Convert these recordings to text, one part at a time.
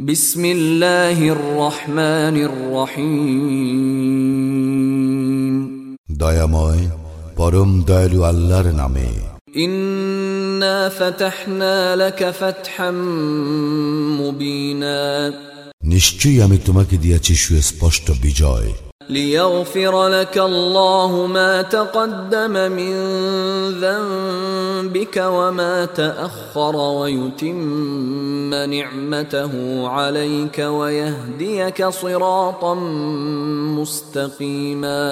বিসমিল্লাহির রহমানির রহিম। দয়াময় পরম দয়ালু আল্লাহর নামে। ইন্না ফাতাহনা লাকা ফাতহাম মুবিনা। নিশ্চয়ই আমি তোমাকে দিয়েছি সুস্পষ্ট বিজয়। ليغفر لك الله ما تقدم من ذنبك وما تأخر ويتم نعمته عليك ويهديك صراطا مستقيما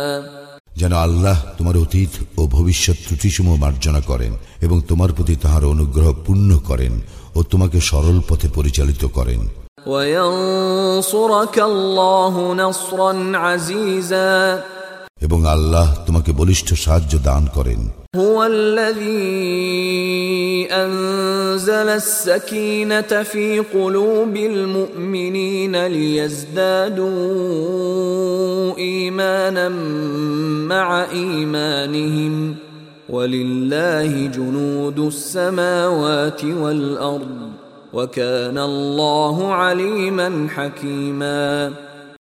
যেন আল্লাহ তোমার অতীত ও ভবিষ্যৎ ত্রুটিসমূহ মার্জনা করেন এবং তোমার প্রতি তাহার অনুগ্রহ পূর্ণ করেন ও তোমাকে সরল পথে পরিচালিত করেন وينصرك الله نصرا عزيزا এবং আল্লাহ তোমাকে বলিষ্ঠ সাহায্য দান করেন هو الذي أنزل السكينة في قلوب المؤمنين ليزدادوا إيمانا مع إيمانهم ولله جنود السماوات والأرض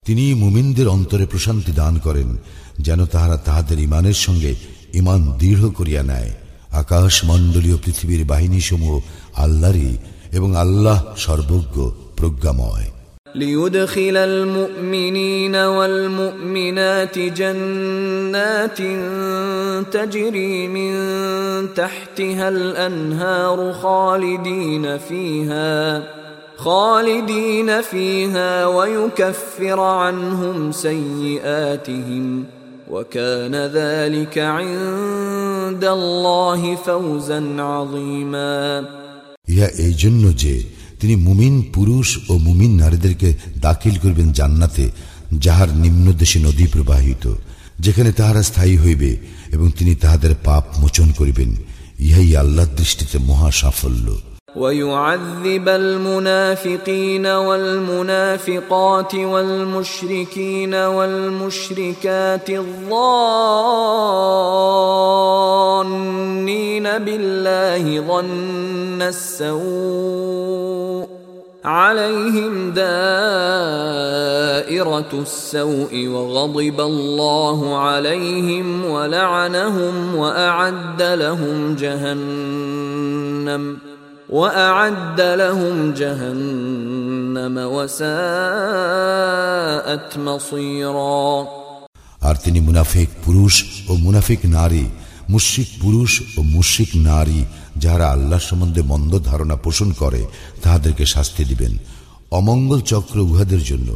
তিনি মুমিনদের অন্তরে প্রশান্তি দান করেন, যেন তাহারা তাহাদের ইমানের সঙ্গে ইমান দৃঢ় করিয়া নেয়। আকাশ মণ্ডলীয় পৃথিবীর বাহিনীসমূহ আল্লাহরই এবং আল্লাহ সর্বজ্ঞ, প্রজ্ঞাময়। ليدخل المؤمنين والمؤمنات جنات تجري من تحتها الأنهار خالدين فيها خالدين فيها ويكفر عنهم سيئاتهم. وكان ذلك عند الله فوزا عظيما. يا أي جنو جيد তিনি মুমিন পুরুষ ও মুমিন নারীদেরকে দাখিল করবেন জান্নাতে যাহার নিম্নদেশে নদী প্রবাহিত যেখানে তাহারা স্থায়ী হইবে এবং তিনি তাহাদের পাপ মোচন করিবেন ইহাই আল্লাহর দৃষ্টিতে মহা সাফল্য ويعذب المنافقين والمنافقات والمشركين والمشركات الظانين بالله ظن السوء عليهم دائرة السوء وغضب الله عليهم ولعنهم وأعد لهم جهنم وأعد لهم جهنم وساءت مصيرا আর তিনি মুনাফিক পুরুষ ও মুনাফিক নারী মুশ্রিক পুরুষ ও মুশ্রিক নারী যাহারা আল্লাহ সম্বন্ধে মন্দ ধারণা পোষণ করে তাহাদেরকে শাস্তি দিবেন অমঙ্গল চক্র উহাদের জন্য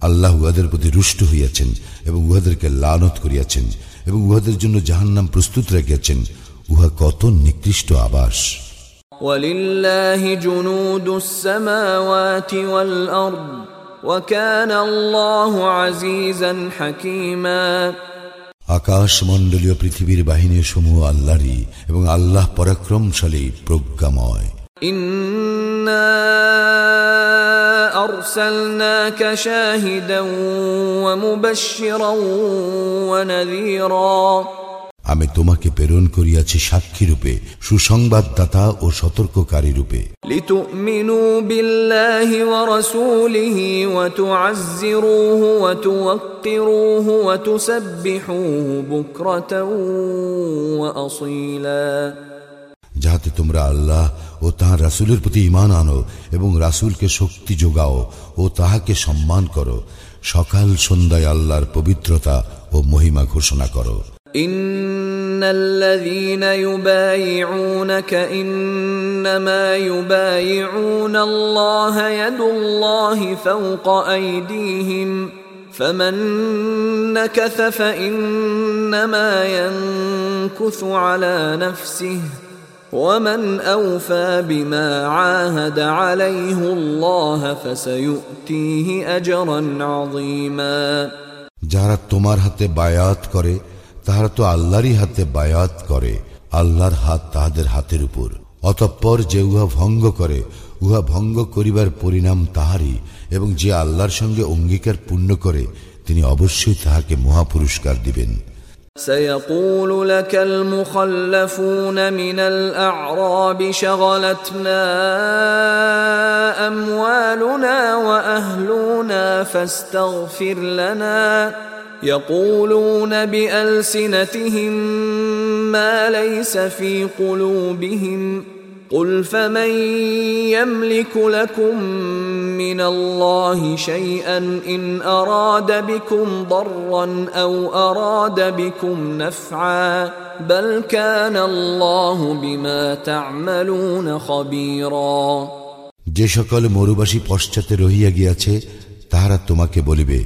আল্লাহ উহাদের প্রতি রুষ্ট হইয়াছেন এবং উহাদেরকে লানত করিয়াছেন এবং উহাদের জন্য জাহান্নাম প্রস্তুত রাখিয়াছেন উহা কত নিকৃষ্ট আবাস ولله جنود السماوات والأرض وكان الله عزيزا حكيما আকাশ মণ্ডলীয় পৃথিবীর বাহিনী সমূহ আল্লাহরই এবং আল্লাহ পরাক্রমশালী প্রজ্ঞাময় إنا أرسلناك شاهدا ومبشرا ونذيرا আমি তোমাকে প্রেরণ করিয়াছি সাক্ষী রূপে সুসংবাদদাতা ও সতর্ককারী রূপে। যাহাতে তোমরা আল্লাহ ও তাহার রাসুলের প্রতি ইমান আনো এবং রাসুলকে শক্তি যোগাও ও তাহাকে সম্মান করো। সকাল সন্ধ্যায় আল্লাহর পবিত্রতা ও মহিমা ঘোষণা করো। إن الذين يبايعونك إنما يبايعون الله يد الله فوق أيديهم فمن نكث فإنما ينكث على نفسه ومن أوفى بما عاهد عليه الله فسيؤتيه أجرا عظيما যারা তোমার হাতে বায়াত করে তাহারা তো আল্লাহরই হাতে বায়াত করে আল্লাহর হাত তাহাদের হাতের উপর অতঃপর যে উহা ভঙ্গ করে উহা ভঙ্গ করিবার পরিণাম তাহারই এবং যে আল্লাহর সঙ্গে অঙ্গীকার পূর্ণ করে তিনি অবশ্যই তাহাকে মহাপুরস্কার দিবেন سيقول لك المخلفون من الأعراب شغلتنا اموالنا واهلنا فاستغفر لنا يقولون بالسنتهم ما ليس في قلوبهم قل فمن يملك لكم من الله شيئا ان اراد بكم ضرا او اراد بكم نفعا بل كان الله بما تعملون خبيرا যে সকল মরুবাসী পশ্চাতে রহিয়া গিয়াছে তাহারা তোমাকে বলিবে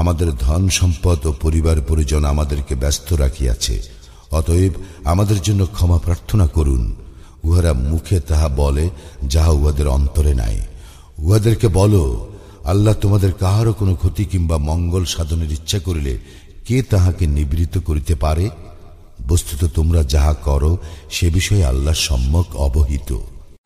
আমাদের ধন সম্পদ ও পরিবার পরিজন আমাদেরকে ব্যস্ত রাখিয়াছে, অতএব আমাদের জন্য ক্ষমা প্রার্থনা করুন। উহারা মুখে তাহা বলে যাহা উহাদের অন্তরে নাই। উহাদেরকে বলো, আল্লাহ তোমাদের কাহারও কোনো ক্ষতি কিংবা মঙ্গল সাধনের ইচ্ছা করিলে কে তাহাকে নিবৃত করিতে পারে? বস্তুত তোমরা যাহা করো, সে বিষয়ে আল্লাহ সম্যক অবহিত।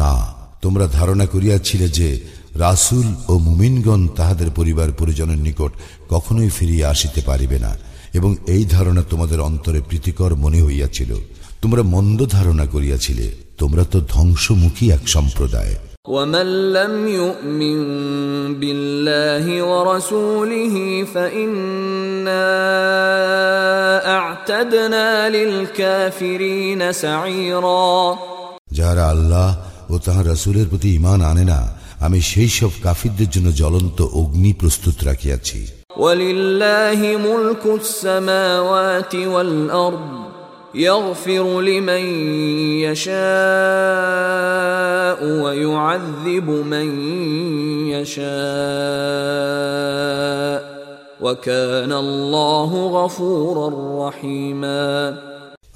না তোমরা ধারণা করিয়াছিলে যে রাসুল ও মুমিনগণ তাহাদের পরিবার পরিজনের নিকট কখনোই ফিরিয়া আসিতে পারিবে না এবং এই ধারণা তোমাদের অন্তরে প্রীতিকর মনে হইয়াছিল তোমরা মন্দ ধারণা করিয়াছিলে তোমরা তো ধ্বংসমুখী এক সম্প্রদায় ومن لم يؤمن بالله ورسوله فإنا أعتدنا للكافرين سعيرا যারা আল্লাহ ও তাহার রাসুলের প্রতি ইমান আনে না আমি সেই সব কাফিরদের জন্য জ্বলন্ত অগ্নি প্রস্তুত রাখিয়াছি ولله ملك السماوات والأرض يغفر لمن يشاء ويعذب من يشاء وكان الله غفورا رحيما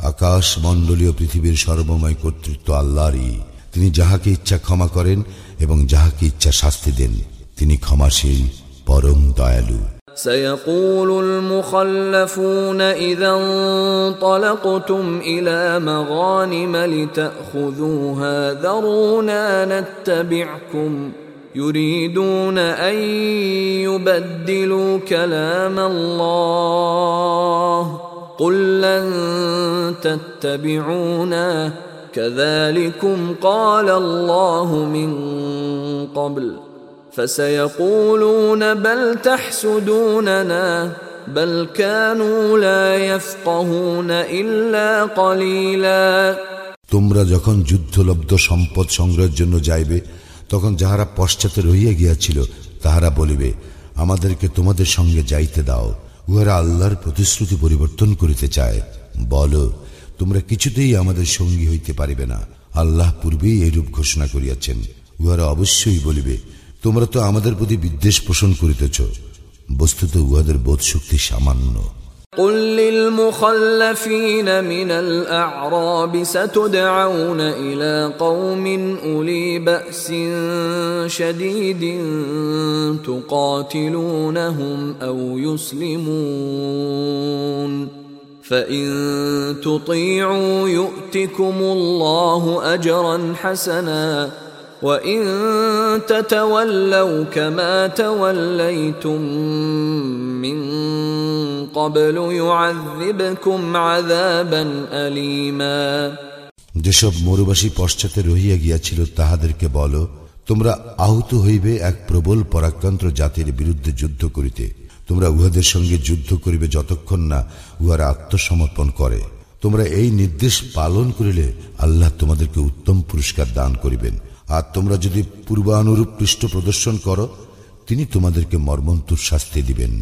আকাশ মণ্ডলীয় পৃথিবীর সর্বময় কর্তৃত্ব আল্লাহরই তিনি যাহাকে ইচ্ছা ক্ষমা করেন এবং যাহাকে ইচ্ছা শাস্তি দেন তিনি ক্ষমাশীল পরম দয়ালু سيقول المخلفون إذا انطلقتم إلى مغانم لتأخذوها ذرونا نتبعكم يريدون أن يبدلوا كلام الله قل لن تتبعونا كذلكم قال الله من قبل فسيقولون بل تحسدوننا بل كانوا لا يفقهون الا قليلا তোমরা যখন যুদ্ধলব্ধ সম্পদ সংগ্রহের জন্য যাইবে তখন যাহারা পশ্চাতে রহিয়া গিয়াছিল তাহারা বলিবে আমাদেরকে তোমাদের সঙ্গে যাইতে দাও উহারা আল্লাহর প্রতিশ্রুতি পরিবর্তন করিতে চায় বল তোমরা কিছুতেই আমাদের সঙ্গী হইতে পারিবে না আল্লাহ পূর্বেই এরূপ ঘোষণা করিয়াছেন উহারা অবশ্যই বলিবে তোমরা তো আমাদের প্রতি বিদ্বেষ পোষণ করিতেছ বস্তুত উহাদের বোধ শক্তি সামান্য قل للمخلفين من الأعراب ستدعون إلى قوم أولي بأس شديد تقاتلونهم أو يسلمون فإن تطيعوا يؤتكم الله أجرا حسنا وإن تتولوا كما توليتم من قبل يعذبكم عذابا أليما যেসব মরুবাসী পশ্চাতে রহিয়া গিয়াছিল তাহাদেরকে বলো তোমরা আহত হইবে এক প্রবল পরাক্রান্ত জাতির বিরুদ্ধে যুদ্ধ করিতে তোমরা উহাদের সঙ্গে যুদ্ধ করিবে যতক্ষণ না উহারা আত্মসমর্পণ করে তোমরা এই নির্দেশ পালন করিলে আল্লাহ তোমাদেরকে উত্তম পুরস্কার দান করিবেন আর তোমরা যদি পূর্বানুরূপ পৃষ্ঠ প্রদর্শন করো তিনি তোমাদেরকে মর্মন্তুর শাস্তি দিবেন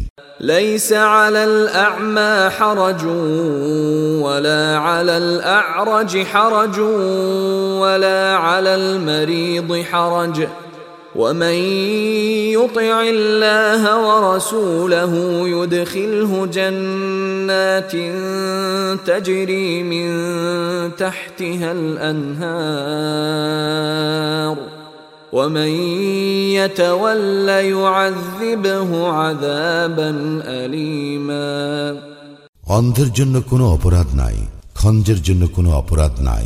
ليس على الأعمى حرج ولا على الأعرج حرج ولا على المريض حرج ومن يطع الله ورسوله يدخله جنات تجري من تحتها الأنهار ومن يتول يعذبه عذابا أليما অন্ধের জন্য কোনো অপরাধ নাই খঞ্জের জন্য কোনো অপরাধ নাই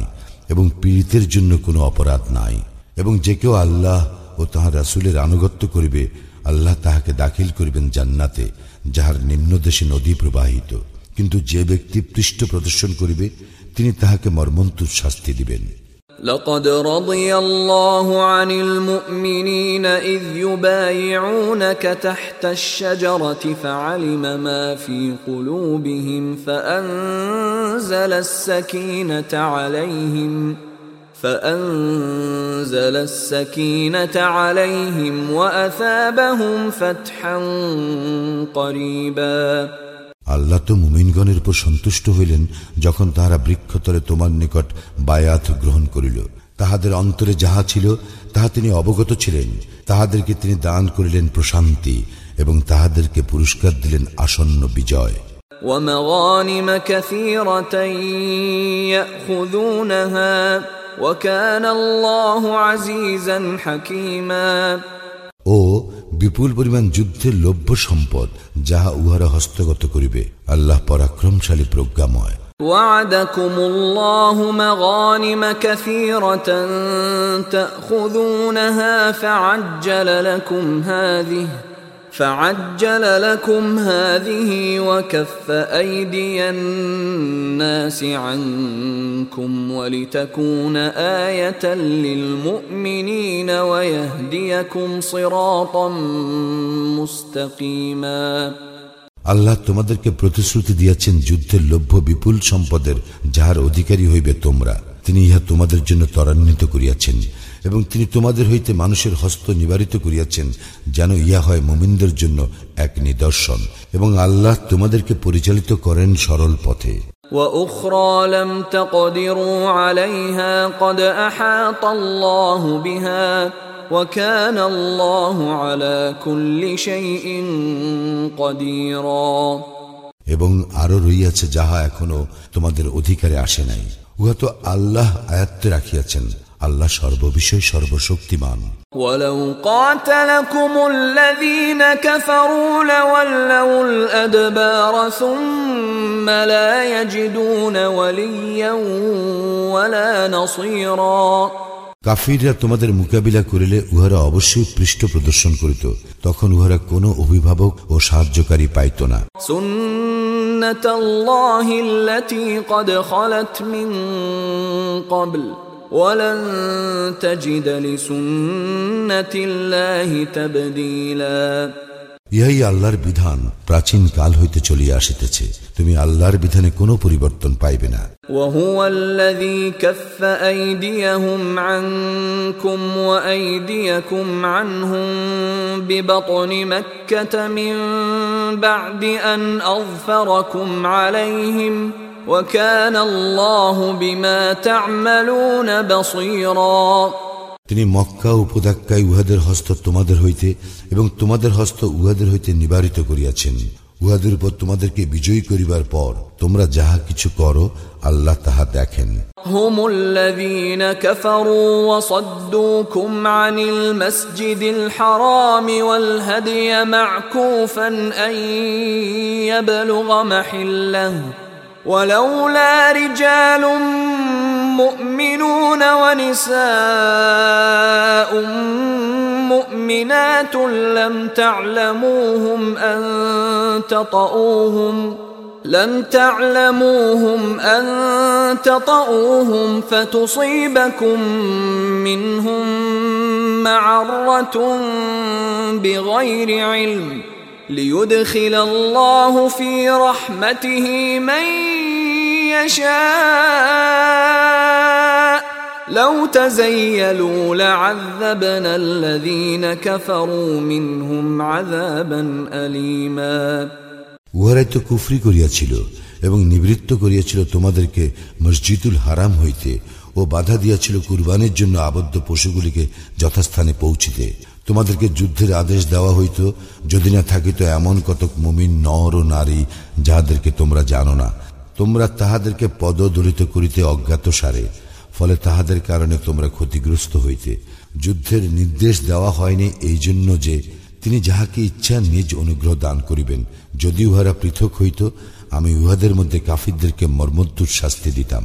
এবং পীড়িতের জন্য কোনো অপরাধ নাই এবং যে কেউ আল্লাহ ও তাহার রাসুলের আনুগত্য করিবে আল্লাহ তাহাকে দাখিল করিবেন জান্নাতে যাহার নিম্নদেশে নদী প্রবাহিত কিন্তু যে ব্যক্তি পৃষ্ঠ প্রদর্শন করিবে তিনি তাহাকে মর্মন্তুর শাস্তি দিবেন لقد رضي الله عن المؤمنين إذ يبايعونك تحت الشجرة فعلم ما في قلوبهم فأنزل السكينة عليهم فأنزل السكينة عليهم وأثابهم فتحا قريبا আল্লাহ তো মুমিনগণের উপর সন্তুষ্ট হইলেন যখন তাহারা বৃক্ষতলে তোমার নিকট বায়াত গ্রহণ করিল তাহাদের অন্তরে যাহা ছিল তাহা তিনি অবগত ছিলেন তাহাদেরকে তিনি দান করিলেন প্রশান্তি এবং তাহাদেরকে পুরস্কার দিলেন আসন্ন বিজয় ومغانم كثيرة يأخذونها وكان الله عزيزا حكيما ও বিপুল পরিমাণ যুদ্ধের লভ্য সম্পদ যাহা উহারা হস্তগত করিবে আল্লাহ পরাক্রমশালী প্রজ্ঞাময় وعدكم الله مغانم كثيرة تأخذونها فعجل لكم هذه فعجل لكم هذه وكف أيدي الناس عنكم ولتكون آية للمؤمنين ويهديكم صراطا مستقيما আল্লাহ তোমাদেরকে প্রতিশ্রুতি দিয়াছেন যুদ্ধের লভ্য বিপুল সম্পদের যাহার অধিকারী হইবে তোমরা তিনি ইহা তোমাদের জন্য ত্বরান্বিত করিয়াছেন এবং তিনি তোমাদের হইতে মানুষের হস্ত নিবারিত করিয়াছেন যেন ইহা হয় মুমিনদের জন্য এক নিদর্শন এবং আল্লাহ তোমাদেরকে পরিচালিত করেন সরল পথে واخرى لم تقدروا عليها قد احاط الله بها وكان الله على كل شيء قديرا এবং আরো রইয়াছে যাহা এখনো তোমাদের অধিকারে আসে নাই উহা তো আল্লাহ আয়াত্তে রাখিয়াছেন আল্লাহ সর্ববিষয় সর্বশক্তিমান ولو قاتلكم الذين كفروا لولوا الادبار ثم لا يجدون وليا ولا نصيرا কাফিররা তোমাদের মোকাবিলা করিলে উহারা অবশ্যই পৃষ্ঠ প্রদর্শন করিত তখন উহারা কোনো অভিভাবক ও সাহায্যকারী পাইত না سنة الله التي قد خلت من قبل ولن تجد لسنة الله تبديلا ইহাই আল্লাহর বিধান প্রাচীন কাল হইতে চলিয়া আসিতেছে তুমি আল্লাহর বিধানে কোনো পরিবর্তন পাইবে না وهو الذي كف أيديهم عنكم وأيديكم عنهم ببطن مكة من بعد أن أظفركم عليهم وكان الله بما تعملون بصيرا তিনি মক্কা উপত্যকায় উহাদের হস্ত তোমাদের হইতে এবং তোমাদের হস্ত উহাদের হইতে নিবারিত করিয়াছেন উহাদের উপর তোমাদেরকে বিজয়ী করিবার পর তোমরা যাহা কিছু করো আল্লাহ তাহা দেখেন هم الذين كفروا وصدوكم عن المسجد الحرام والهدي معكوفا أن يبلغ محله ولولا رجال مؤمنون ونساء مؤمنات لم تعلموهم أن تطؤوهم لم تعلموهم أن تطؤوهم فتصيبكم منهم معرة بغير علم. ليدخل الله في رحمته من يشاء لو تزيلوا لعذبنا الذين كفروا منهم عذابا أليما উহারাই তো কুফরি করিয়াছিল এবং নিবৃত্ত করিয়াছিল তোমাদেরকে মসজিদুল হারাম হইতে ও বাধা দিয়াছিল কুরবানের জন্য আবদ্ধ পশুগুলিকে যথাস্থানে পৌঁছিতে তোমাদেরকে যুদ্ধের আদেশ দেওয়া হইত, যদি না থাকিত এমন কতক মুমিন নর ও নারী যাহাদেরকে তোমরা জানো না। তোমরা তাহাদেরকে পদদলিত করিতে অজ্ঞাত সারে, ফলে তাহাদের কারণে তোমরা ক্ষতিগ্রস্ত হইতে। যুদ্ধের নির্দেশ দেওয়া হয়নি এই জন্য যে তিনি যাহাকে ইচ্ছা নিজ অনুগ্রহ দান করিবেন। যদি উহারা পৃথক হইত, আমি উহাদের মধ্যে কাফিরদেরকে মর্মদ্দুর শাস্তি দিতাম।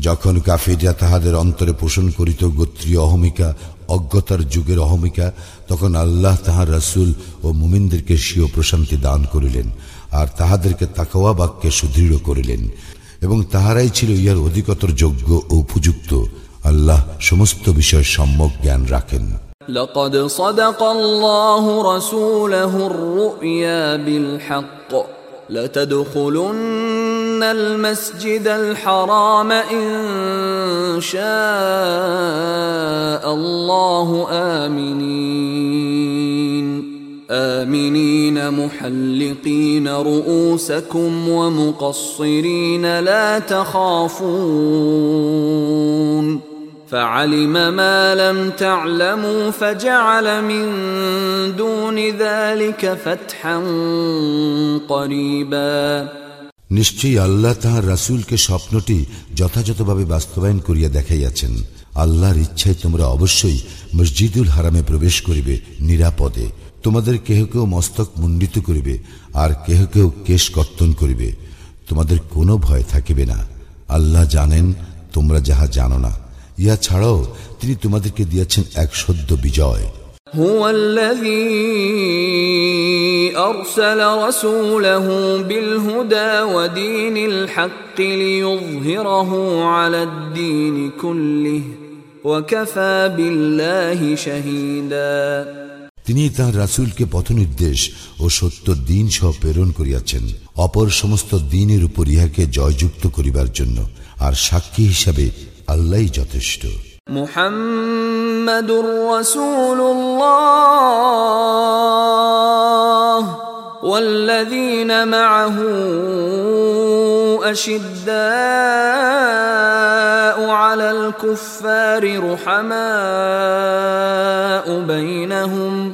যখন কাফিরা তাহাদের অন্তরে পোষণ করিত গোত্রীয় অহমিকা, অজ্ঞতার যুগের অহমিকা, তখন আল্লাহ তাহার রাসুল ও মুমিনদেরকে স্বীয় প্রশান্তি দান করিলেন আর তাহাদেরকে তাকওয়া বাক্যে সুদৃঢ় করিলেন এবং তাহারাই ছিল ইহার অধিকতর যোগ্য ও উপযুক্ত। আল্লাহ সমস্ত বিষয় সম্যক জ্ঞান রাখেন। لقد صدق الله رسوله الرؤيا بالحق. لتدخلن المسجد الحرام إن شاء الله آمنين. آمنين محلقين رؤوسكم ومقصرين لا تخافون. فعلم ما لم تعلموا فجعل من دون ذلك فتحا قريبا নিশ্চয়ই আল্লাহ তাহার রাসুলকে স্বপ্নটি যথাযথভাবে বাস্তবায়ন করিয়া দেখাইয়াছেন আল্লাহর ইচ্ছায় তোমরা অবশ্যই মসজিদুল হারামে প্রবেশ করিবে নিরাপদে তোমাদের কেহ কেউ মস্তক মুন্ডিত করিবে আর কেহ কেউ কেশ কর্তন করিবে তোমাদের কোনো ভয় থাকিবে না আল্লাহ জানেন তোমরা যাহা জানো না ইহা ছাড়াও তিনি তোমাদেরকে দিয়েছেন এক সদ্য বিজয় هو الذي أرسل رسوله بالهدى ودين الحق ليظهره على الدين كله وكفى بالله شهيدا তিনি তাঁর রাসুলকে পথনির্দেশ ও সত্য দিন সহ প্রেরণ করিয়াছেন অপর সমস্ত দিনের উপর ইহাকে জয়যুক্ত করিবার জন্য আর সাক্ষী হিসাবে আল্লাহই যথেষ্ট محمد رسول الله والذين معه أشداء على الكفار رحماء بينهم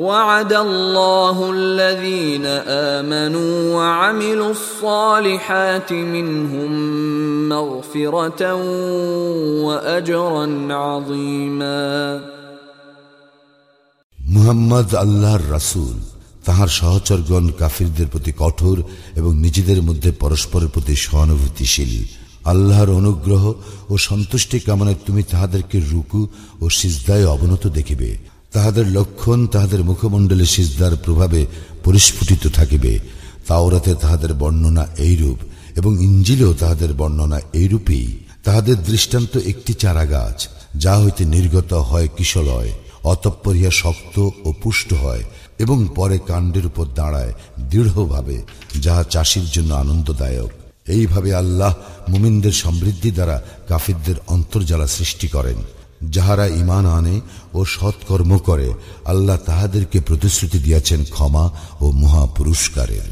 وعد الله الذين امنوا وعملوا الصالحات منهم مغفره واجرا عظيما মুহাম্মদ আল্লাহর রাসূল তাহার সহচরগণ কাফিরদের প্রতি কঠোর এবং নিজেদের মধ্যে পরস্পরের প্রতি সহানুভূতিশীল আল্লাহর অনুগ্রহ ও সন্তুষ্টি কামনায় তুমি তাহাদেরকে রুকু ও সিজদায় অবনত দেখিবে তাহাদের লক্ষণ তাহাদের মুখমণ্ডলে সিজদার প্রভাবে পরিস্ফুটিত থাকিবে। তাওরাতে তাহাদের বর্ণনা এইরূপ এবং ইঞ্জিলেও তাহাদের বর্ণনা এইরূপেই। তাহাদের দৃষ্টান্ত একটি চারা গাছ যা হইতে নির্গত হয় কিশলয়, অতঃপর ইহা শক্ত ও পুষ্ট হয় এবং পরে কাণ্ডের উপর দাঁড়ায় দৃঢ়ভাবে, যাহা চাষির জন্য আনন্দদায়ক। এইভাবে আল্লাহ মুমিনদের সমৃদ্ধি দ্বারা কাফিরদের অন্তর্জালা সৃষ্টি করেন। যাহারা ইমান আনে ও সৎকর্ম করে আল্লাহ তাহাদেরকে প্রতিশ্রুতি দিয়াছেন ক্ষমা ও মহা পুরস্কারের